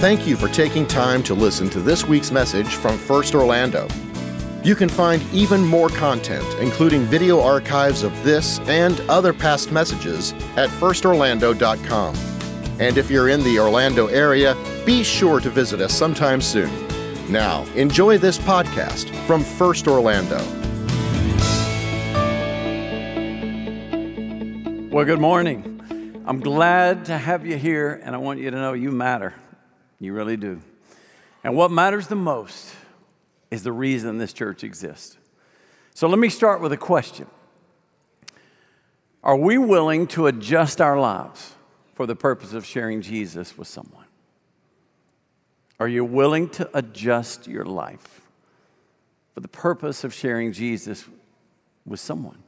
Thank you for taking time to listen to this week's message from First Orlando. You can find even more content, including video archives of this and other past messages, at firstorlando.com. And if you're in the Orlando area, be sure to visit us sometime soon. Now, enjoy this podcast from First Orlando. Well, good morning. I'm glad to have you here, and I want you to know you matter. You really do. And what matters the most is the reason this church exists. So let me start with a question Are we willing to adjust our lives for the purpose of sharing Jesus with someone? Are you willing to adjust your life for the purpose of sharing Jesus with someone?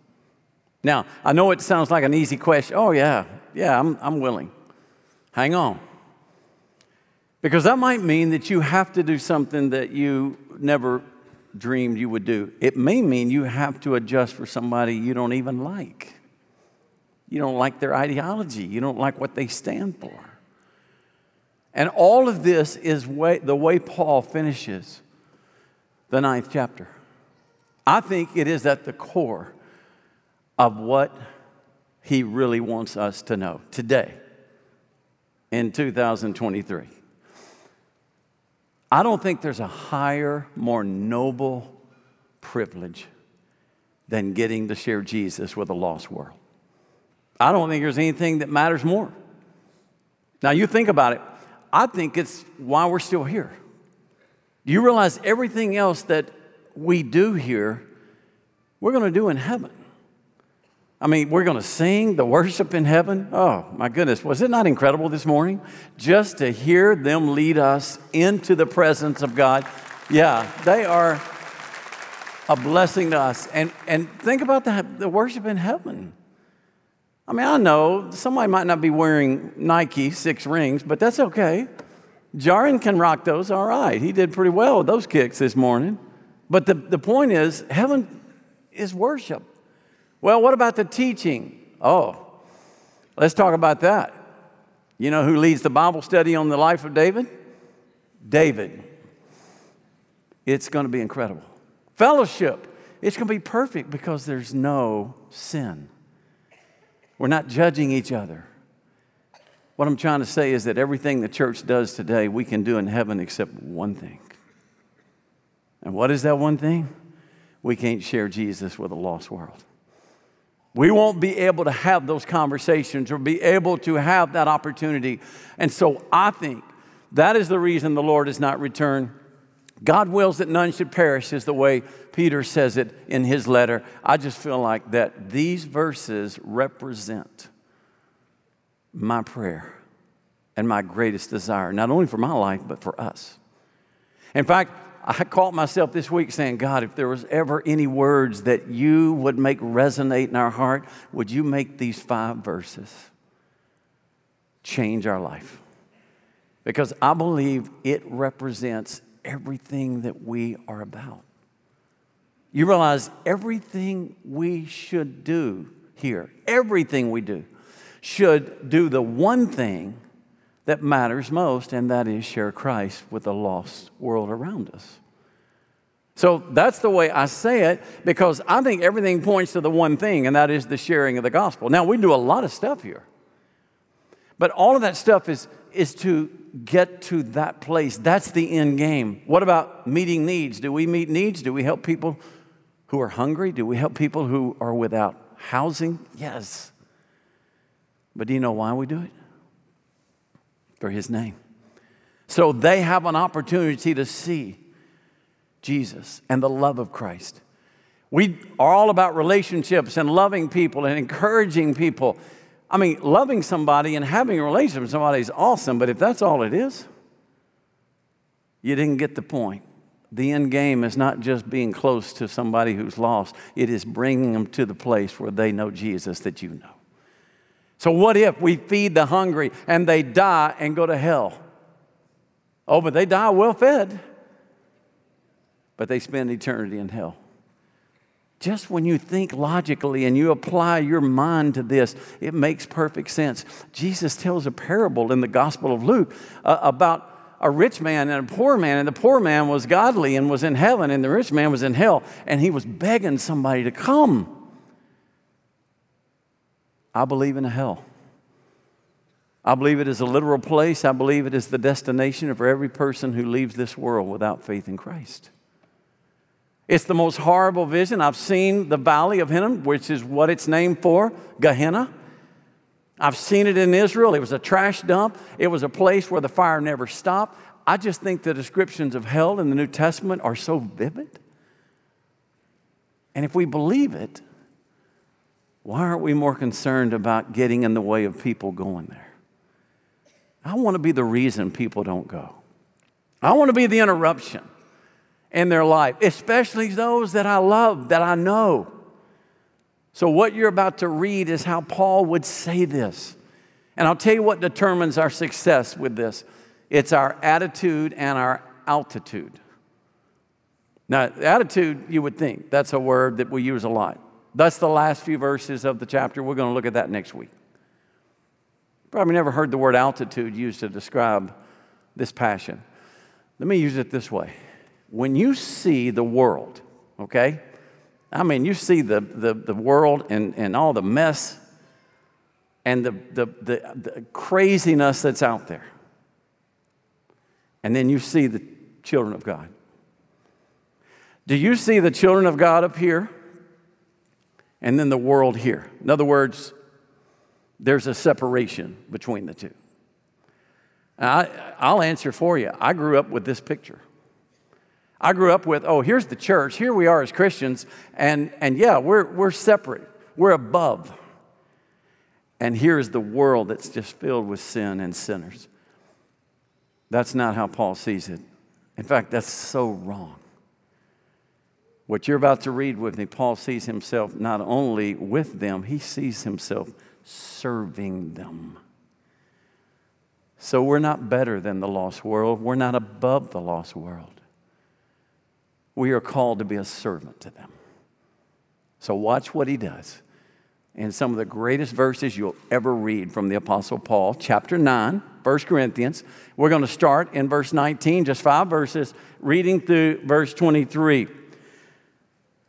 Now, I know it sounds like an easy question. Oh, yeah, yeah, I'm, I'm willing. Hang on. Because that might mean that you have to do something that you never dreamed you would do. It may mean you have to adjust for somebody you don't even like. You don't like their ideology, you don't like what they stand for. And all of this is way, the way Paul finishes the ninth chapter. I think it is at the core of what he really wants us to know today in 2023. I don't think there's a higher, more noble privilege than getting to share Jesus with a lost world. I don't think there's anything that matters more. Now, you think about it, I think it's why we're still here. Do you realize everything else that we do here, we're going to do in heaven? I mean, we're going to sing the worship in heaven. Oh, my goodness. Was it not incredible this morning? Just to hear them lead us into the presence of God. Yeah, they are a blessing to us. And, and think about the, the worship in heaven. I mean, I know somebody might not be wearing Nike six rings, but that's okay. Jaron can rock those all right. He did pretty well with those kicks this morning. But the, the point is, heaven is worship. Well, what about the teaching? Oh, let's talk about that. You know who leads the Bible study on the life of David? David. It's going to be incredible. Fellowship. It's going to be perfect because there's no sin. We're not judging each other. What I'm trying to say is that everything the church does today, we can do in heaven except one thing. And what is that one thing? We can't share Jesus with a lost world. We won't be able to have those conversations or be able to have that opportunity. And so I think that is the reason the Lord has not returned. God wills that none should perish, is the way Peter says it in his letter. I just feel like that these verses represent my prayer and my greatest desire, not only for my life, but for us. In fact, I caught myself this week saying, God, if there was ever any words that you would make resonate in our heart, would you make these five verses change our life? Because I believe it represents everything that we are about. You realize everything we should do here, everything we do, should do the one thing that matters most, and that is share Christ with the lost world around us. So that's the way I say it because I think everything points to the one thing, and that is the sharing of the gospel. Now, we do a lot of stuff here, but all of that stuff is, is to get to that place. That's the end game. What about meeting needs? Do we meet needs? Do we help people who are hungry? Do we help people who are without housing? Yes. But do you know why we do it? For his name. So they have an opportunity to see Jesus and the love of Christ. We are all about relationships and loving people and encouraging people. I mean, loving somebody and having a relationship with somebody is awesome, but if that's all it is, you didn't get the point. The end game is not just being close to somebody who's lost, it is bringing them to the place where they know Jesus that you know. So, what if we feed the hungry and they die and go to hell? Oh, but they die well fed, but they spend eternity in hell. Just when you think logically and you apply your mind to this, it makes perfect sense. Jesus tells a parable in the Gospel of Luke uh, about a rich man and a poor man, and the poor man was godly and was in heaven, and the rich man was in hell, and he was begging somebody to come. I believe in a hell. I believe it is a literal place. I believe it is the destination for every person who leaves this world without faith in Christ. It's the most horrible vision. I've seen the Valley of Hinnom, which is what it's named for, Gehenna. I've seen it in Israel. It was a trash dump, it was a place where the fire never stopped. I just think the descriptions of hell in the New Testament are so vivid. And if we believe it, why aren't we more concerned about getting in the way of people going there? I want to be the reason people don't go. I want to be the interruption in their life, especially those that I love, that I know. So, what you're about to read is how Paul would say this. And I'll tell you what determines our success with this it's our attitude and our altitude. Now, attitude, you would think, that's a word that we use a lot. That's the last few verses of the chapter. We're going to look at that next week. Probably never heard the word altitude used to describe this passion. Let me use it this way. When you see the world, okay? I mean, you see the, the, the world and, and all the mess and the, the, the, the craziness that's out there. And then you see the children of God. Do you see the children of God up here and then the world here? In other words, there's a separation between the two. I, I'll answer for you. I grew up with this picture. I grew up with, oh, here's the church. Here we are as Christians. And, and yeah, we're, we're separate, we're above. And here's the world that's just filled with sin and sinners. That's not how Paul sees it. In fact, that's so wrong. What you're about to read with me, Paul sees himself not only with them, he sees himself serving them. So we're not better than the lost world. We're not above the lost world. We are called to be a servant to them. So watch what he does. In some of the greatest verses you'll ever read from the Apostle Paul, chapter 9, 1 Corinthians. We're going to start in verse 19, just five verses, reading through verse 23.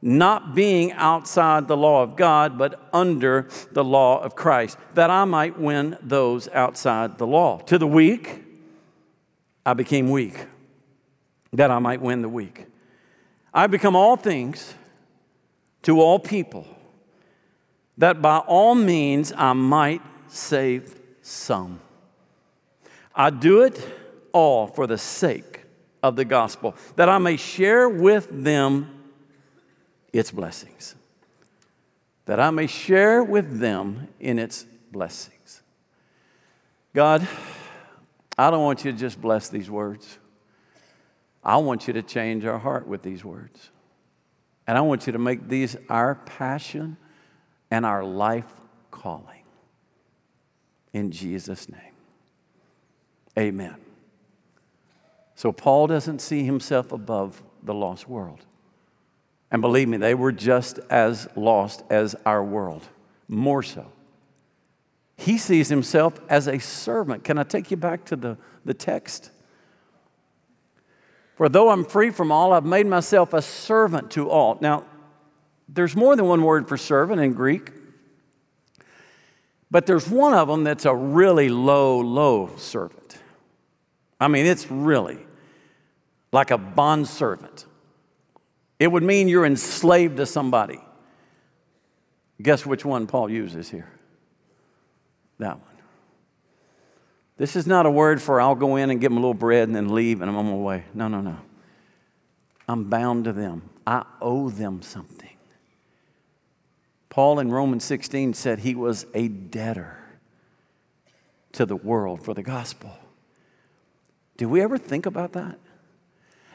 not being outside the law of God, but under the law of Christ, that I might win those outside the law. To the weak, I became weak, that I might win the weak. I become all things to all people, that by all means I might save some. I do it all for the sake of the gospel, that I may share with them its blessings, that I may share with them in its blessings. God, I don't want you to just bless these words. I want you to change our heart with these words. And I want you to make these our passion and our life calling. In Jesus' name. Amen. So Paul doesn't see himself above the lost world. And believe me, they were just as lost as our world, more so. He sees himself as a servant. Can I take you back to the, the text? For though I'm free from all, I've made myself a servant to all. Now, there's more than one word for servant in Greek, but there's one of them that's a really low, low servant. I mean, it's really like a bond servant. It would mean you're enslaved to somebody. Guess which one Paul uses here? That one. This is not a word for I'll go in and give them a little bread and then leave and I'm on my way. No, no, no. I'm bound to them. I owe them something. Paul in Romans 16 said he was a debtor to the world for the gospel. Do we ever think about that?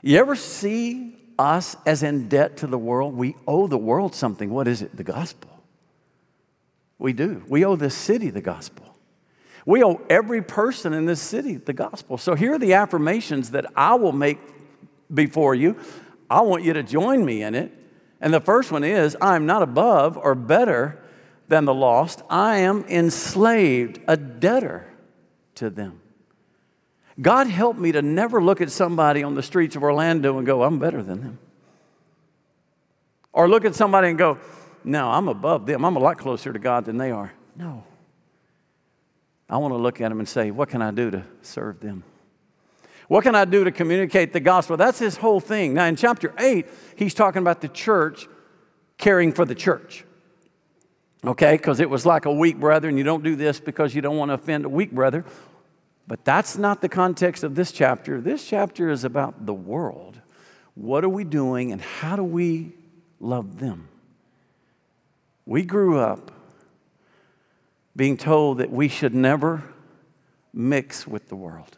You ever see us as in debt to the world? We owe the world something. What is it? The gospel. We do. We owe this city the gospel. We owe every person in this city the gospel. So here are the affirmations that I will make before you. I want you to join me in it. And the first one is I am not above or better than the lost, I am enslaved, a debtor to them. God help me to never look at somebody on the streets of Orlando and go, I'm better than them. Or look at somebody and go, No, I'm above them. I'm a lot closer to God than they are. No. I want to look at them and say, What can I do to serve them? What can I do to communicate the gospel? That's his whole thing. Now, in chapter 8, he's talking about the church caring for the church. Okay, because it was like a weak brother, and you don't do this because you don't want to offend a weak brother. But that's not the context of this chapter. This chapter is about the world. What are we doing, and how do we love them? We grew up being told that we should never mix with the world.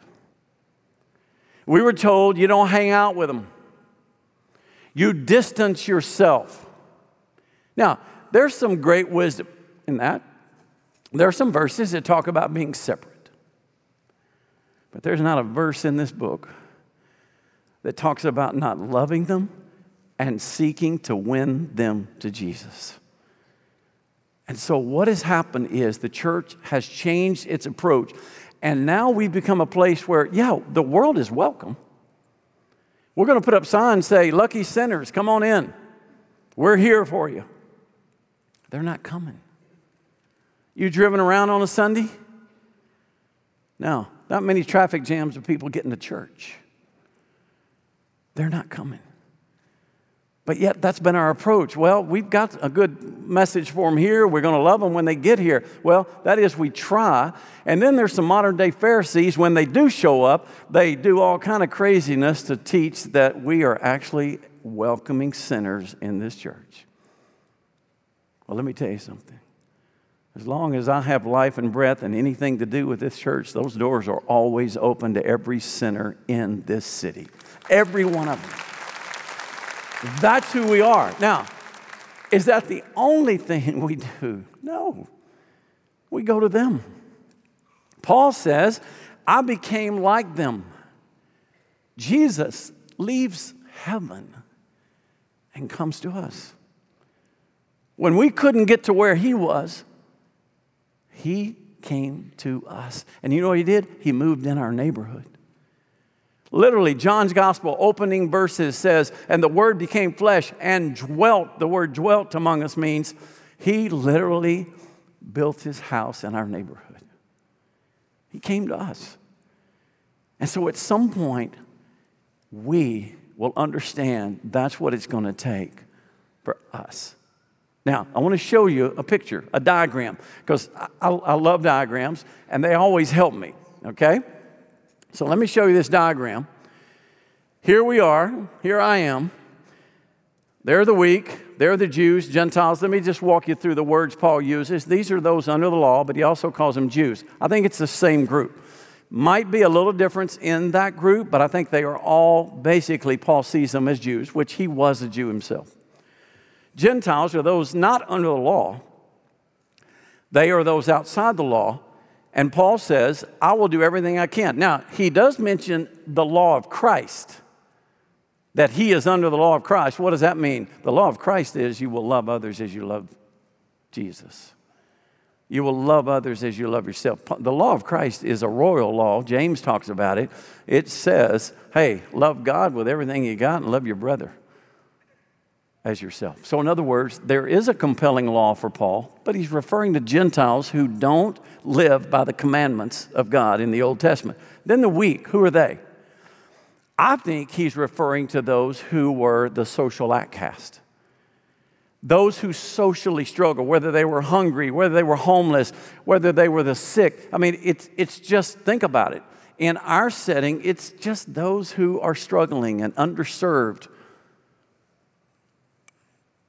We were told you don't hang out with them, you distance yourself. Now, there's some great wisdom in that. There are some verses that talk about being separate. But there's not a verse in this book that talks about not loving them and seeking to win them to Jesus. And so, what has happened is the church has changed its approach. And now we've become a place where, yeah, the world is welcome. We're going to put up signs say, Lucky sinners, come on in. We're here for you. They're not coming. You driven around on a Sunday? No, not many traffic jams of people getting to church. They're not coming. But yet, that's been our approach. Well, we've got a good message for them here. We're going to love them when they get here. Well, that is, we try. And then there's some modern day Pharisees. When they do show up, they do all kind of craziness to teach that we are actually welcoming sinners in this church. Well, let me tell you something. As long as I have life and breath and anything to do with this church, those doors are always open to every sinner in this city. Every one of them. That's who we are. Now, is that the only thing we do? No. We go to them. Paul says, I became like them. Jesus leaves heaven and comes to us. When we couldn't get to where he was, he came to us. And you know what he did? He moved in our neighborhood. Literally, John's gospel opening verses says, and the word became flesh and dwelt. The word dwelt among us means he literally built his house in our neighborhood. He came to us. And so at some point, we will understand that's what it's going to take for us. Now, I want to show you a picture, a diagram, because I, I, love diagrams and they always help me, okay? So let me show you this diagram. Here we are, here I am. They're the weak, they're the Jews, Gentiles. Let me just walk you through the words Paul uses. These are those under the law, but he also calls them Jews. I think it's the same group. Might be a little difference in that group, but I think they are all basically, Paul sees them as Jews, which he was a Jew himself. Gentiles are those not under the law, they are those outside the law. And Paul says, I will do everything I can. Now, he does mention the law of Christ, that he is under the law of Christ. What does that mean? The law of Christ is you will love others as you love Jesus. You will love others as you love yourself. The law of Christ is a royal law. James talks about it. It says, hey, love God with everything you got and love your brother as yourself. So, in other words, there is a compelling law for Paul, but he's referring to Gentiles who don't live by the commandments of God in the Old Testament. Then the weak, who are they? I think he's referring to those who were the social outcast. Those who socially struggle, whether they were hungry, whether they were homeless, whether they were the sick. I mean, it's, it's just, think about it. In our setting, it's just those who are struggling and underserved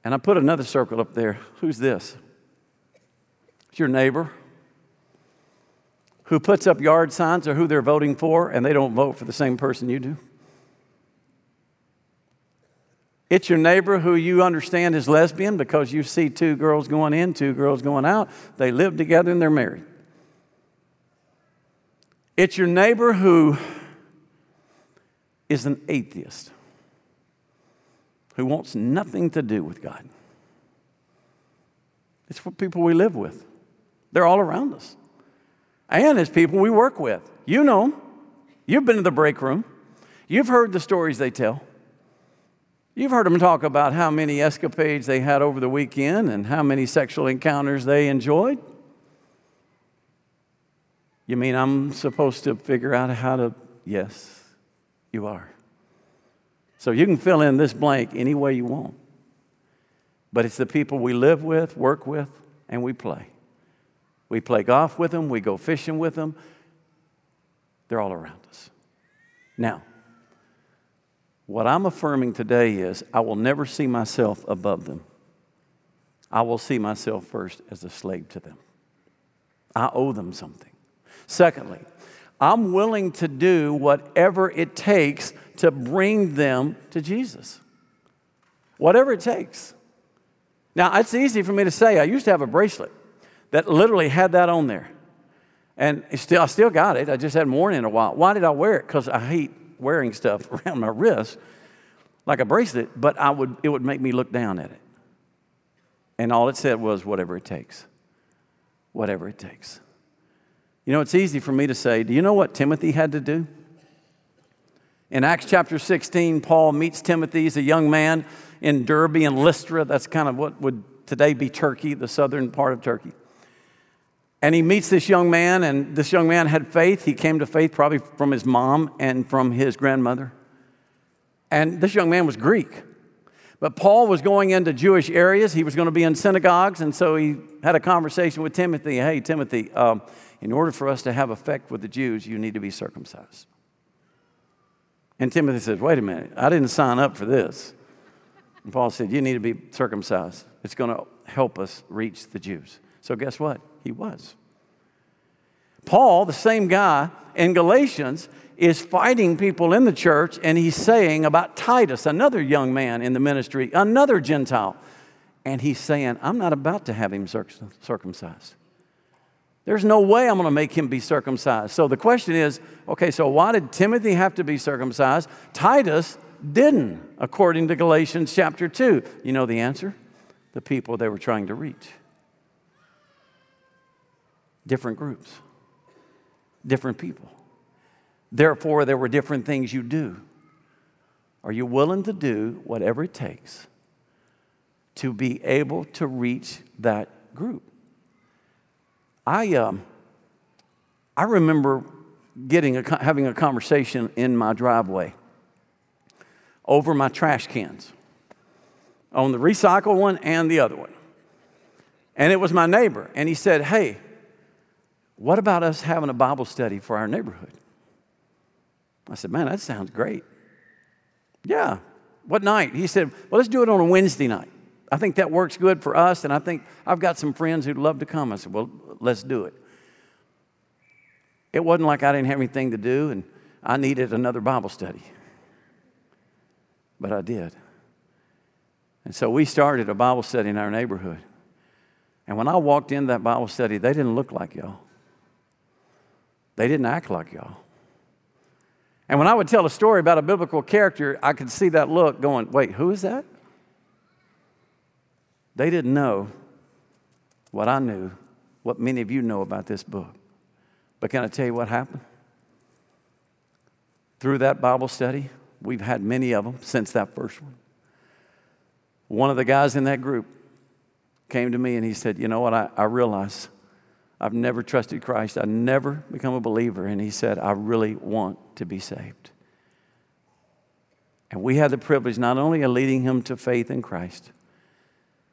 and I put another circle up there. Who's this? It's your neighbor who puts up yard signs or who they're voting for, and they don't vote for the same person you do. It's your neighbor who you understand is lesbian because you see two girls going in, two girls going out. They live together and they're married. It's your neighbor who is an atheist, who wants nothing to do with God. It's what people we live with. They're all around us. And it's people we work with. You know them. You've been to the break room. You've heard the stories they tell. You've heard them talk about how many escapades they had over the weekend and how many sexual encounters they enjoyed. You mean I'm supposed to figure out how to? Yes, you are. So you can fill in this blank any way you want. But it's the people we live with, work with, and we play. We play golf with them, we go fishing with them. They're all around us. Now, what I'm affirming today is I will never see myself above them. I will see myself first as a slave to them. I owe them something. Secondly, I'm willing to do whatever it takes to bring them to Jesus. Whatever it takes. Now, it's easy for me to say. I used to have a bracelet that literally had that on there. And still, I still got it. I just hadn't worn it in a while. Why did I wear it? Because I hate wearing stuff around my wrist like a bracelet, but I would, it would make me look down at it. And all it said was, whatever it takes. Whatever it takes. You know, it's easy for me to say, do you know what Timothy had to do? In Acts chapter 16, Paul meets Timothy. He's a young man in Derbe and Lystra. That's kind of what would today be Turkey, the southern part of Turkey. And he meets this young man, and this young man had faith. He came to faith probably from his mom and from his grandmother. And this young man was Greek. But Paul was going into Jewish areas. He was going to be in synagogues. And so he had a conversation with Timothy. Hey, Timothy, um, in order for us to have effect with the Jews, you need to be circumcised. And Timothy says, Wait a minute, I didn't sign up for this. And Paul said, You need to be circumcised. It's going to help us reach the Jews. So, guess what? He was. Paul, the same guy in Galatians, is fighting people in the church, and he's saying about Titus, another young man in the ministry, another Gentile. And he's saying, I'm not about to have him circumcised. There's no way I'm going to make him be circumcised. So the question is okay, so why did Timothy have to be circumcised? Titus didn't, according to Galatians chapter 2. You know the answer? The people they were trying to reach. Different groups, different people. Therefore, there were different things you do. Are you willing to do whatever it takes to be able to reach that group? I, um, I remember getting a, having a conversation in my driveway over my trash cans on the recycle one and the other one. And it was my neighbor. And he said, Hey, what about us having a Bible study for our neighborhood? I said, Man, that sounds great. Yeah. What night? He said, Well, let's do it on a Wednesday night. I think that works good for us, and I think I've got some friends who'd love to come. I said, Well, let's do it. It wasn't like I didn't have anything to do and I needed another Bible study. But I did. And so we started a Bible study in our neighborhood. And when I walked into that Bible study, they didn't look like y'all. They didn't act like y'all. And when I would tell a story about a biblical character, I could see that look going, wait, who is that? They didn't know what I knew, what many of you know about this book. But can I tell you what happened? Through that Bible study, we've had many of them since that first one. One of the guys in that group came to me and he said, You know what? I, I realize I've never trusted Christ. I've never become a believer. And he said, I really want to be saved. And we had the privilege not only of leading him to faith in Christ,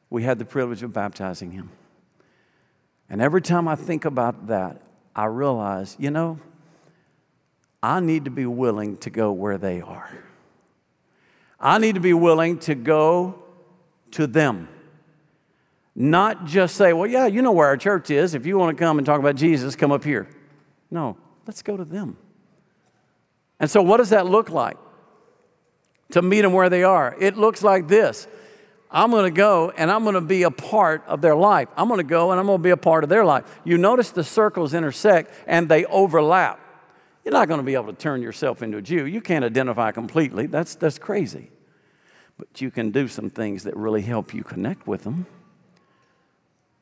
we had the privilege of baptizing him. And every time I think about that, I realize, you know, I need to be willing to go where they are. I need to be willing to go to them. Not just say, well, yeah, you know where our church is. If you want to come and talk about Jesus, come up here. No, let's go to them. And so, what does that look like? to meet them where they are. It looks like this I'm going to go and I'm going to be a part of their life. I'm going to go and I'm going to be a part of their life. You notice the circles intersect and they overlap. You're not going to be able to turn yourself into a Jew. You can't identify completely. That's, that's crazy. But you can do some things that really help you connect with them.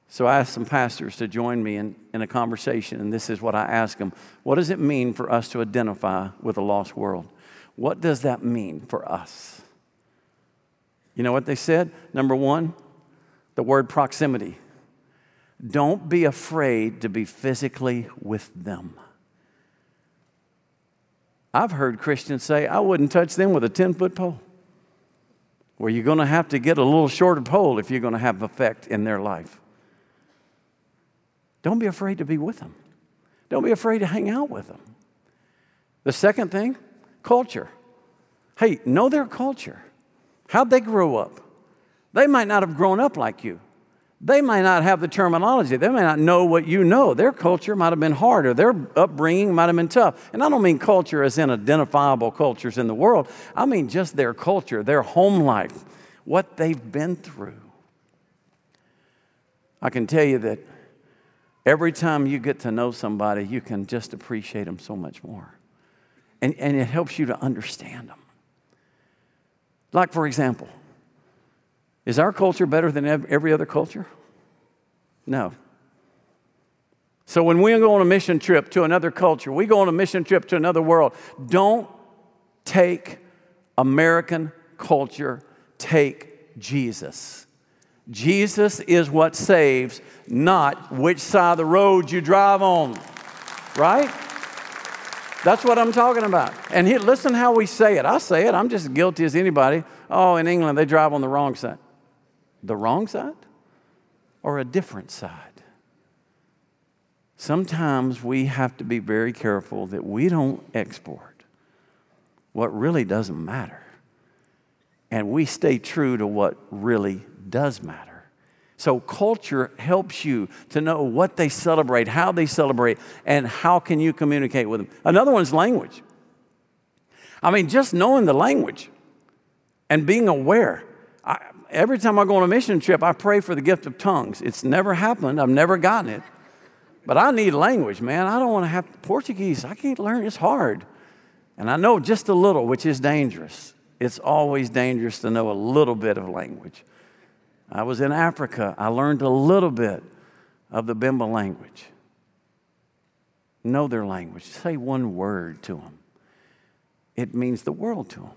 So I asked some pastors to join me in, in a conversation, and this is what I asked them What does it mean for us to identify with a lost world? What does that mean for us? You know what they said? Number one, the word proximity. Don't be afraid to be physically with them. I've heard Christians say, I wouldn't touch them with a 10 foot pole. Well, you're going to have to get a little shorter pole if you're going to have effect in their life. Don't be afraid to be with them. Don't be afraid to hang out with them. The second thing, culture. Hey, know their culture. How'd they grow up? They might not have grown up like you. They might not have the terminology. They may not know what you know. Their culture might have been harder. Their upbringing might have been tough. And I don't mean culture as in identifiable cultures in the world. I mean just their culture, their home life, what they've been through. I can tell you that every time you get to know somebody, you can just appreciate them so much more. And, and it helps you to understand them. Like, for example, is our culture better than every other culture? No. So when we go on a mission trip to another culture, we go on a mission trip to another world, don't take American culture, take Jesus. Jesus is what saves, not which side of the road you drive on. Right? That's what I'm talking about. And he, listen how we say it. I say it, I'm just as guilty as anybody. Oh, in England, they drive on the wrong side the wrong side or a different side. Sometimes we have to be very careful that we don't export what really doesn't matter. And we stay true to what really does matter. So culture helps you to know what they celebrate, how they celebrate, and how can you communicate with them. Another one's language. I mean, just knowing the language and being aware. I, every time I go on a mission trip, I pray for the gift of tongues. It's never happened, I've never gotten it. But I need language, man. I don't want to have Portuguese. I can't learn, it's hard. And I know just a little, which is dangerous. It's always dangerous to know a little bit of language. I was in Africa, I learned a little bit of the Bemba language. Know their language, say one word to them. It means the world to them.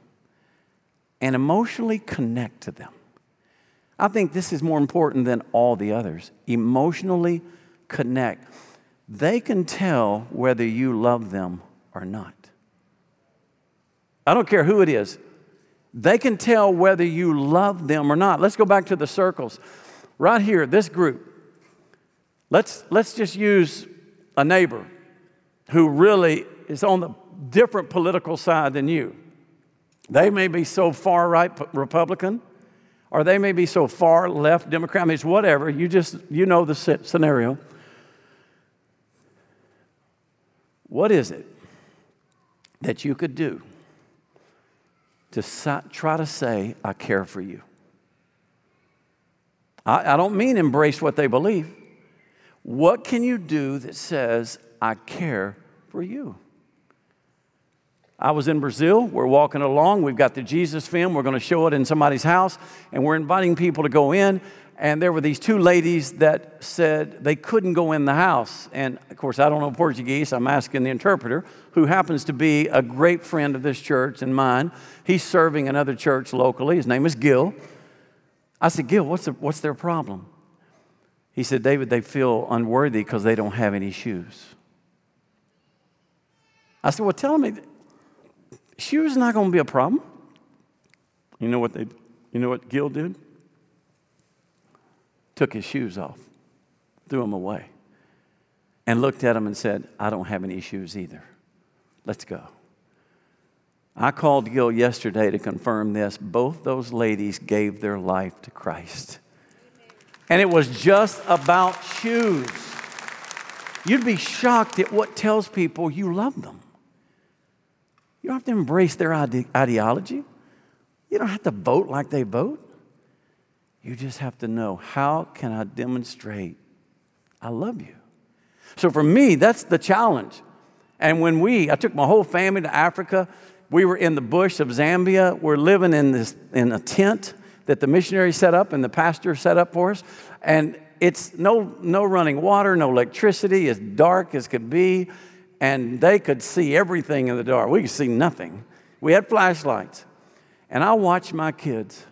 And emotionally connect to them. I think this is more important than all the others. Emotionally connect. They can tell whether you love them or not. I don't care who it is. They can tell whether you love them or not. Let's go back to the circles. Right here, this group. Let's, let's just use a neighbor who really is on the different political side than you. They may be so far right Republican, or they may be so far left Democrat. I mean, it's whatever. You just, you know the scenario. What is it that you could do to try to say, I care for you? I, I don't mean embrace what they believe. What can you do that says, I care for you? I was in Brazil. We're walking along. We've got the Jesus film. We're going to show it in somebody's house, and we're inviting people to go in. And there were these two ladies that said they couldn't go in the house. And of course, I don't know Portuguese. I'm asking the interpreter, who happens to be a great friend of this church and mine. He's serving another church locally. His name is Gil. I said, Gil, what's, the, what's their problem? He said, David, they feel unworthy because they don't have any shoes. I said, Well, tell me, shoes not going to be a problem. You know what they, you know what Gil did? Took his shoes off, threw them away, and looked at him and said, I don't have any shoes either. Let's go. I called Gil yesterday to confirm this. Both those ladies gave their life to Christ. And it was just about shoes. You'd be shocked at what tells people you love them. You don't have to embrace their ide- ideology. You don't have to vote like they vote. You just have to know how can I demonstrate I love you? So for me, that's the challenge. And when we, I took my whole family to Africa, we were in the bush of Zambia. We're living in this in a tent that the missionary set up and the pastor set up for us. And it's no, no running water, no electricity, as dark as could be. And they could see everything in the dark. We could see nothing. We had flashlights. And I watched my kids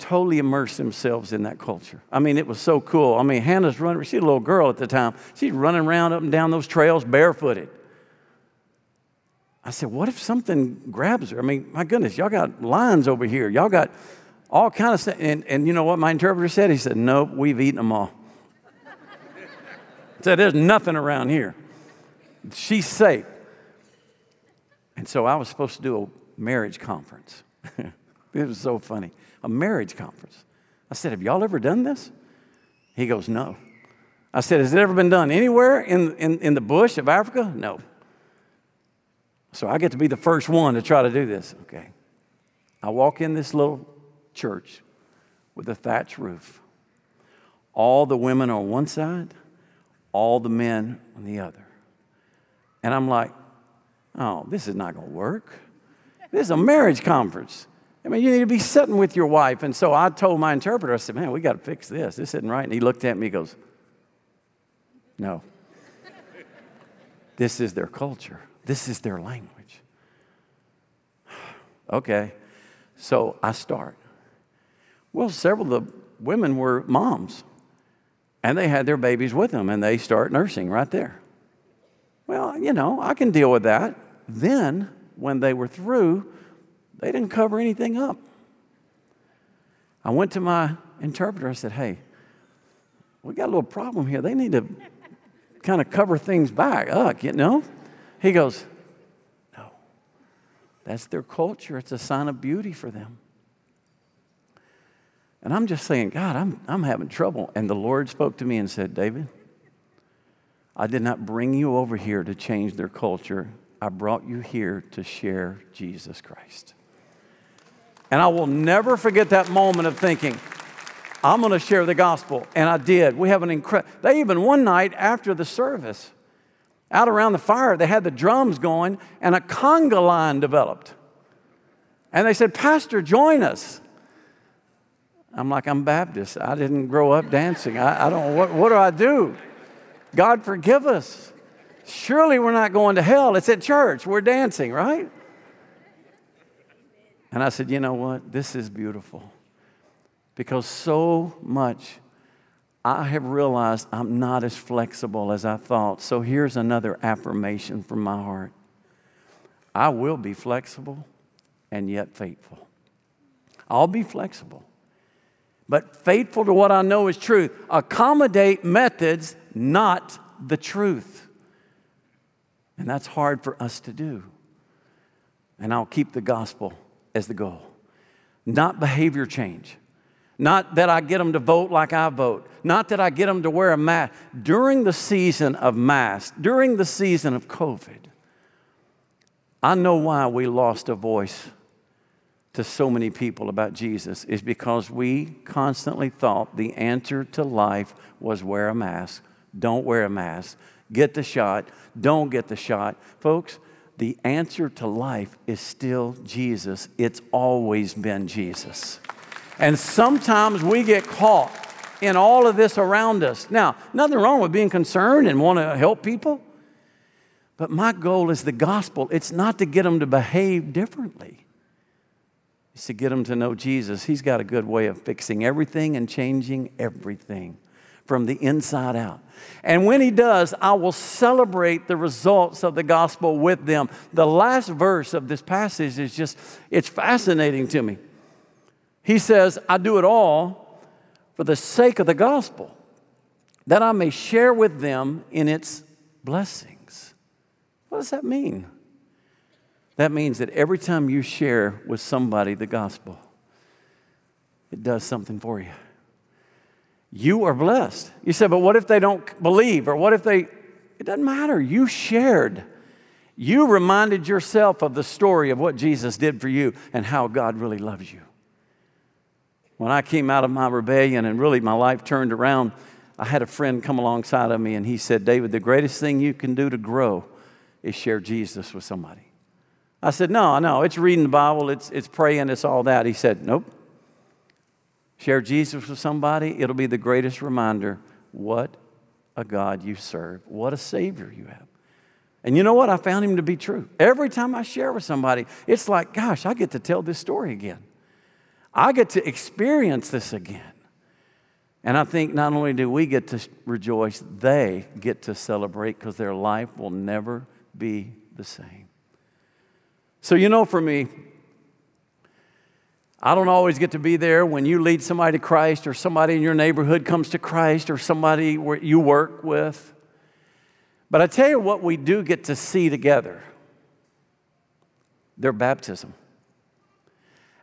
totally immerse themselves in that culture. I mean, it was so cool. I mean, Hannah's running, she's a little girl at the time. She's running around up and down those trails barefooted. I said, what if something grabs her? I mean, my goodness, y'all got lions over here. Y'all got all kind of stuff. And, and you know what my interpreter said? He said, nope, we've eaten them all. said, there's nothing around here. She's safe. And so I was supposed to do a marriage conference. it was so funny. A marriage conference. I said, Have y'all ever done this? He goes, No. I said, Has it ever been done anywhere in, in, in the bush of Africa? No. So I get to be the first one to try to do this. Okay. I walk in this little church with a thatch roof. All the women on one side, all the men on the other. And I'm like, oh, this is not going to work. This is a marriage conference. I mean, you need to be sitting with your wife. And so I told my interpreter, I said, man, we got to fix this. This isn't right. And he looked at me, he goes, no. this is their culture. This is their language. okay. So I start. Well, several of the women were moms, and they had their babies with them, and they start nursing right there. Well, you know, I can deal with that. Then, when they were through, they didn't cover anything up. I went to my interpreter. I said, Hey, we got a little problem here. They need to kind of cover things back up, you know? He goes, No, that's their culture. It's a sign of beauty for them. And I'm just saying, God, I'm, I'm having trouble. And the Lord spoke to me and said, David, I did not bring you over here to change their culture. I brought you here to share Jesus Christ. And I will never forget that moment of thinking, I'm going to share the gospel. And I did. We have an incredible, they even one night after the service, out around the fire, they had the drums going and a conga line developed. And they said, Pastor, join us. I'm like, I'm Baptist. I didn't grow up dancing. I, I don't, what, what do I do? God forgive us. Surely we're not going to hell. It's at church. We're dancing, right? And I said, you know what? This is beautiful. Because so much I have realized I'm not as flexible as I thought. So here's another affirmation from my heart I will be flexible and yet faithful. I'll be flexible, but faithful to what I know is truth. Accommodate methods, not the truth. And that's hard for us to do. And I'll keep the gospel as the goal, not behavior change. Not that I get them to vote like I vote. Not that I get them to wear a mask. During the season of mask, during the season of COVID, I know why we lost a voice to so many people about Jesus is because we constantly thought the answer to life was wear a mask, don't wear a mask, get the shot, don't get the shot. Folks, the answer to life is still Jesus. It's always been Jesus. And sometimes we get caught in all of this around us. Now, nothing wrong with being concerned and want to help people. But my goal is the gospel. It's not to get them to behave differently, it's to get them to know Jesus. He's got a good way of fixing everything and changing everything from the inside out. And when he does, I will celebrate the results of the gospel with them. The last verse of this passage is just, it's fascinating to me. He says, I do it all for the sake of the gospel, that I may share with them in its blessings. What does that mean? That means that every time you share with somebody the gospel, it does something for you you are blessed. You said, but what if they don't believe? Or what if they, it doesn't matter. You shared. You reminded yourself of the story of what Jesus did for you and how God really loves you. When I came out of my rebellion and really my life turned around, I had a friend come alongside of me and he said, David, the greatest thing you can do to grow is share Jesus with somebody. I said, No, no, it's reading the Bible, it's, it's praying, it's all that. He said, Nope. Share Jesus with somebody, it'll be the greatest reminder what a God you serve, what a Savior you have. And you know what? I found him to be true. Every time I share with somebody, it's like, gosh, I get to tell this story again. I get to experience this again. And I think not only do we get to rejoice, they get to celebrate because their life will never be the same. So, you know, for me, I don't always get to be there when you lead somebody to Christ or somebody in your neighborhood comes to Christ or somebody you work with. But I tell you what, we do get to see together their baptism.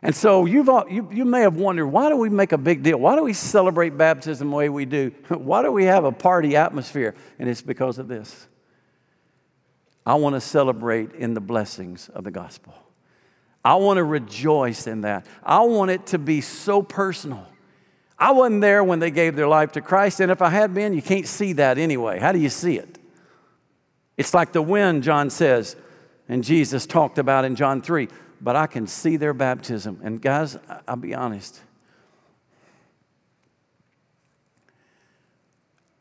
And so you've you, you may have wondered why do we make a big deal? Why do we celebrate baptism the way we do? why do we have a party atmosphere? And it's because of this. I want to celebrate in the blessings of the gospel. I want to rejoice in that. I want it to be so personal. I wasn't there when they gave their life to Christ, and if I had been, you can't see that anyway. How do you see it? It's like the wind, John says, and Jesus talked about in John 3, but I can see their baptism. And guys, I'll be honest.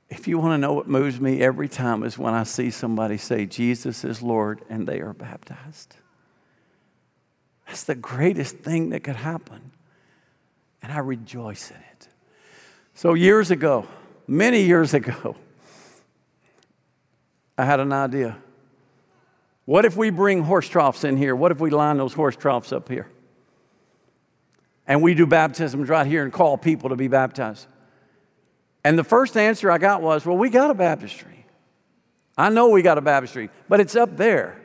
If you want to know what moves me every time is when I see somebody say, Jesus is Lord, and they are baptized. That's the greatest thing that could happen. And I rejoice in it. So, years ago, many years ago, I had an idea. What if we bring horse troughs in here? What if we line those horse troughs up here? And we do baptisms right here and call people to be baptized. And the first answer I got was, well, we got a baptistry. I know we got a baptistry, but it's up there.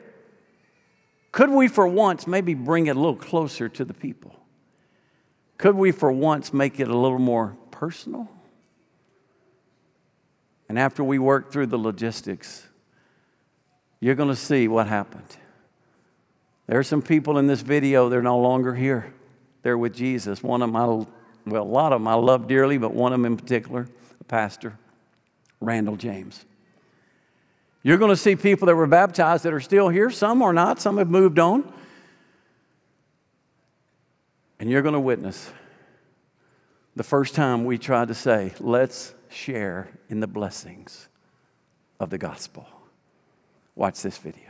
Could we, for once, maybe bring it a little closer to the people? Could we, for once, make it a little more personal? And after we work through the logistics, you're going to see what happened. There are some people in this video, they're no longer here. They're with Jesus. One of I, well, a lot of them I love dearly, but one of them in particular, a pastor, Randall James. You're going to see people that were baptized that are still here. Some are not, some have moved on. And you're going to witness the first time we tried to say, let's share in the blessings of the gospel. Watch this video.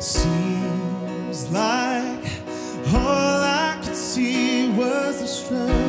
Seems like all I could see was the struggle.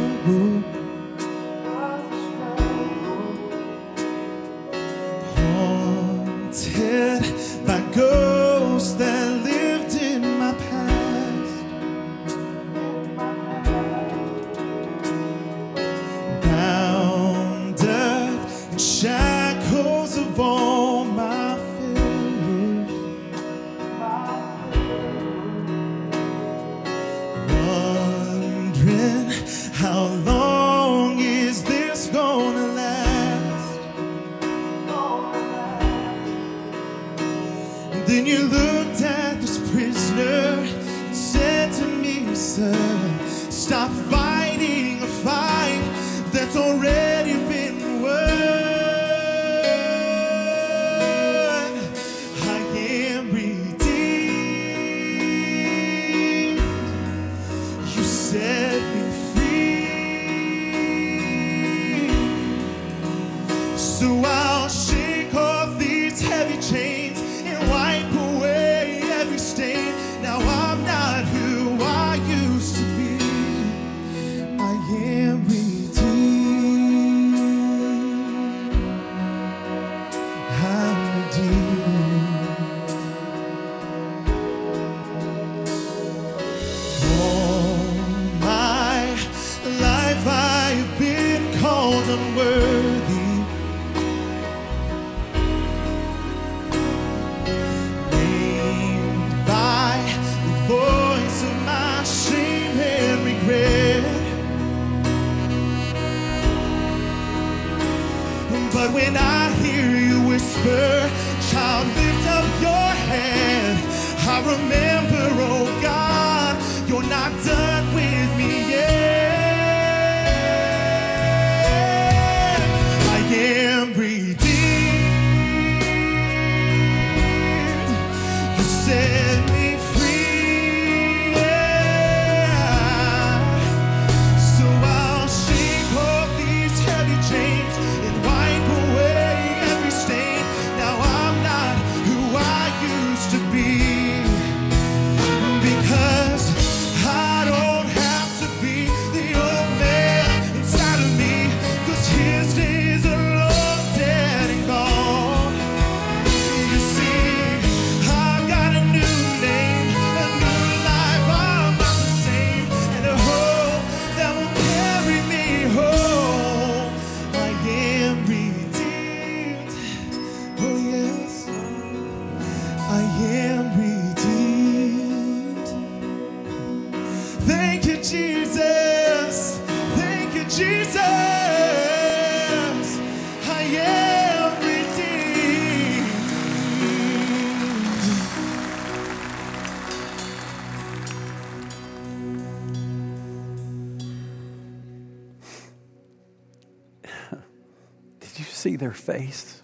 Their face?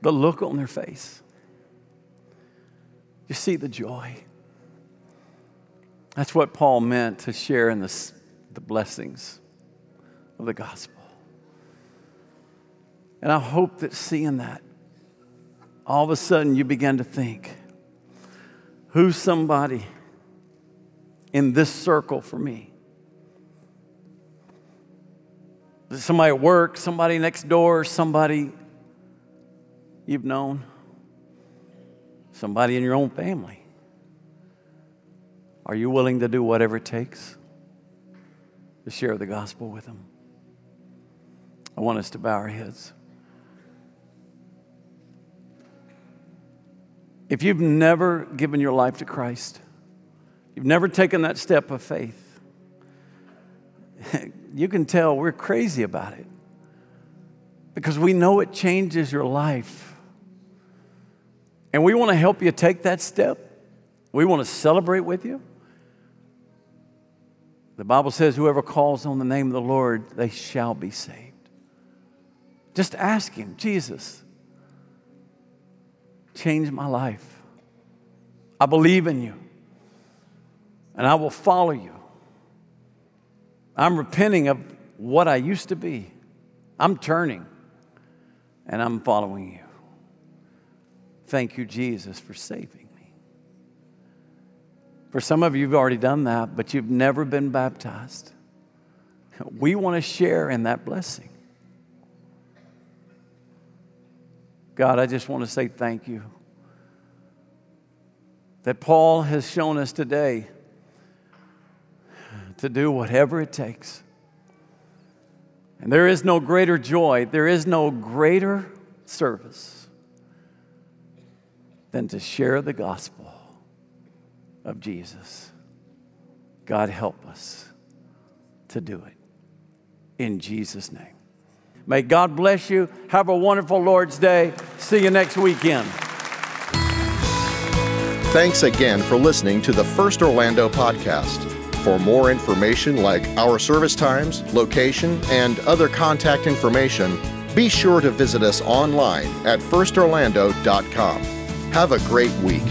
The look on their face. You see the joy. That's what Paul meant to share in the, the blessings of the gospel. And I hope that seeing that, all of a sudden you begin to think, who's somebody in this circle for me? Somebody at work, somebody next door, somebody you've known, somebody in your own family. Are you willing to do whatever it takes to share the gospel with them? I want us to bow our heads. If you've never given your life to Christ, you've never taken that step of faith, you can tell we're crazy about it because we know it changes your life. And we want to help you take that step. We want to celebrate with you. The Bible says, whoever calls on the name of the Lord, they shall be saved. Just ask Him, Jesus, change my life. I believe in you, and I will follow you. I'm repenting of what I used to be. I'm turning, and I'm following you. Thank you, Jesus, for saving me. For some of you, you've already done that, but you've never been baptized. We want to share in that blessing. God, I just want to say thank you that Paul has shown us today to do whatever it takes. And there is no greater joy, there is no greater service than to share the gospel of Jesus. God, help us to do it. In Jesus' name. May God bless you. Have a wonderful Lord's Day. See you next weekend. Thanks again for listening to the First Orlando podcast. For more information like our service times, location, and other contact information, be sure to visit us online at firstorlando.com. Have a great week.